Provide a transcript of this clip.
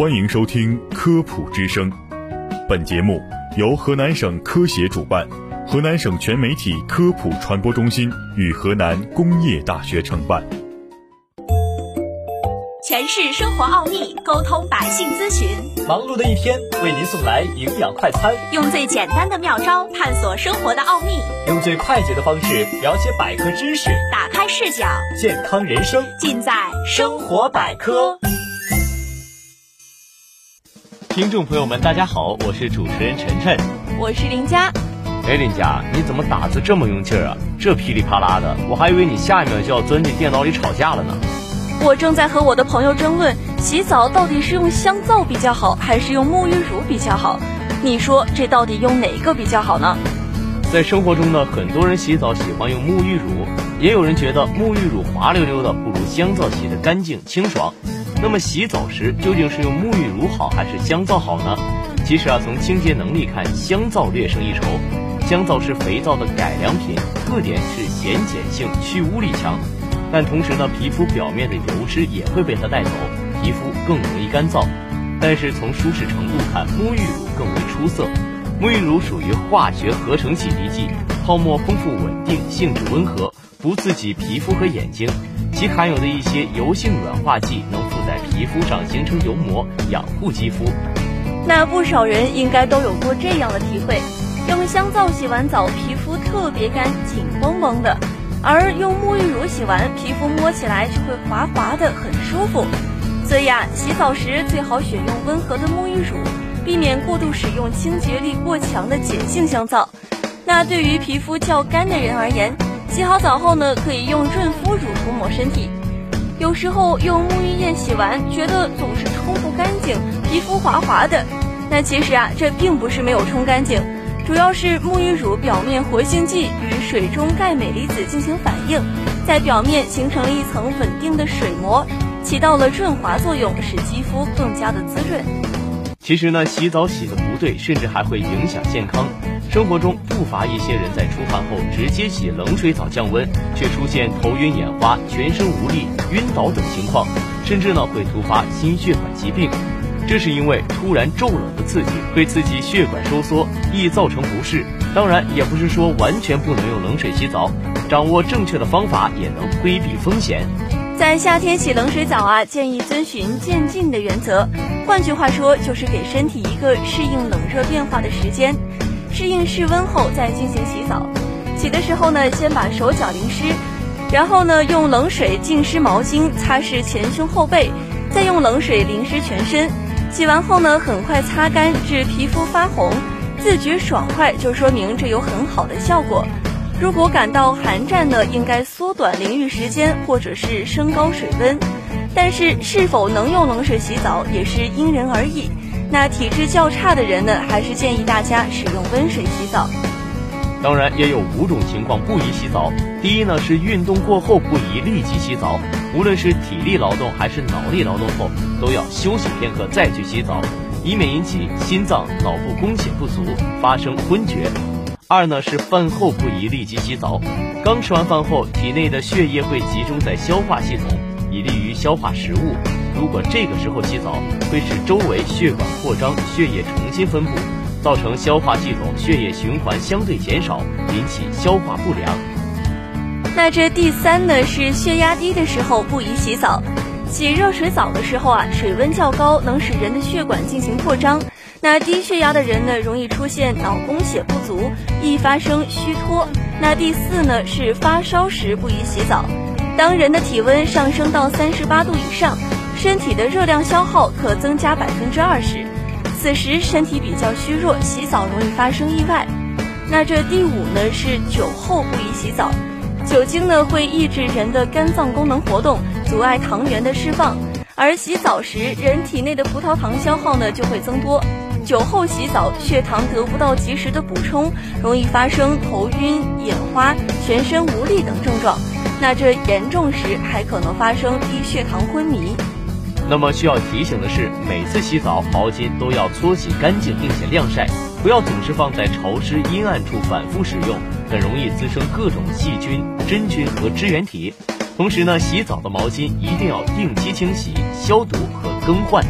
欢迎收听《科普之声》，本节目由河南省科协主办，河南省全媒体科普传播中心与河南工业大学承办。诠释生活奥秘，沟通百姓咨询。忙碌的一天，为您送来营养快餐。用最简单的妙招探索生活的奥秘，用最快捷的方式了解百科知识，打开视角，健康人生尽在生活百科。听众朋友们，大家好，我是主持人晨晨，我是林佳。哎，林佳，你怎么打字这么用劲儿啊？这噼里啪啦的，我还以为你下一秒就要钻进电脑里吵架了呢。我正在和我的朋友争论，洗澡到底是用香皂比较好，还是用沐浴乳比较好？你说这到底用哪个比较好呢？在生活中呢，很多人洗澡喜欢用沐浴乳，也有人觉得沐浴乳滑溜溜的不如香皂洗得干净清爽。那么洗澡时究竟是用沐浴乳好还是香皂好呢？其实啊，从清洁能力看，香皂略胜一筹。香皂是肥皂的改良品，特点是咸碱性、去污力强。但同时呢，皮肤表面的油脂也会被它带走，皮肤更容易干燥。但是从舒适程度看，沐浴乳更为出色。沐浴乳属于化学合成洗涤剂，泡沫丰富稳定，性质温和，不刺激皮肤和眼睛。其含有的一些油性软化剂能附在皮肤上形成油膜，养护肌肤。那不少人应该都有过这样的体会：用香皂洗完澡，皮肤特别干，紧绷绷的。而用沐浴乳洗完，皮肤摸起来就会滑滑的，很舒服。所以啊，洗澡时最好选用温和的沐浴乳，避免过度使用清洁力过强的碱性香皂。那对于皮肤较干的人而言，洗好澡后呢，可以用润肤乳涂抹身体。有时候用沐浴液洗完，觉得总是冲不干净，皮肤滑滑的。那其实啊，这并不是没有冲干净。主要是沐浴乳表面活性剂与水中钙镁离子进行反应，在表面形成了一层稳定的水膜，起到了润滑作用，使肌肤更加的滋润。其实呢，洗澡洗的不对，甚至还会影响健康。生活中不乏一些人在出汗后直接洗冷水澡降温，却出现头晕眼花、全身无力、晕倒等情况，甚至呢会突发心血管疾病。这是因为突然骤冷的刺激会刺激血管收缩，易造成不适。当然，也不是说完全不能用冷水洗澡，掌握正确的方法也能规避风险。在夏天洗冷水澡啊，建议遵循渐进的原则。换句话说，就是给身体一个适应冷热变化的时间，适应室温后再进行洗澡。洗的时候呢，先把手脚淋湿，然后呢，用冷水浸湿毛巾擦拭前胸后背，再用冷水淋湿全身。洗完后呢，很快擦干至皮肤发红，自觉爽快，就说明这有很好的效果。如果感到寒战呢，应该缩短淋浴时间，或者是升高水温。但是是否能用冷水洗澡也是因人而异。那体质较差的人呢，还是建议大家使用温水洗澡。当然，也有五种情况不宜洗澡。第一呢，是运动过后不宜立即洗澡，无论是体力劳动还是脑力劳动后，都要休息片刻再去洗澡，以免引起心脏、脑部供血不足，发生昏厥。二呢，是饭后不宜立即洗澡，刚吃完饭后，体内的血液会集中在消化系统，以利于消化食物。如果这个时候洗澡，会使周围血管扩张，血液重新分布。造成消化系统血液循环相对减少，引起消化不良。那这第三呢是血压低的时候不宜洗澡。洗热水澡的时候啊，水温较高，能使人的血管进行扩张。那低血压的人呢，容易出现脑供血不足，易发生虚脱。那第四呢是发烧时不宜洗澡。当人的体温上升到三十八度以上，身体的热量消耗可增加百分之二十。此时身体比较虚弱，洗澡容易发生意外。那这第五呢是酒后不宜洗澡，酒精呢会抑制人的肝脏功能活动，阻碍糖原的释放，而洗澡时人体内的葡萄糖消耗呢就会增多。酒后洗澡，血糖得不到及时的补充，容易发生头晕、眼花、全身无力等症状。那这严重时还可能发生低血糖昏迷。那么需要提醒的是，每次洗澡毛巾都要搓洗干净并且晾晒，不要总是放在潮湿阴暗处反复使用，很容易滋生各种细菌、真菌和支原体。同时呢，洗澡的毛巾一定要定期清洗、消毒和更换。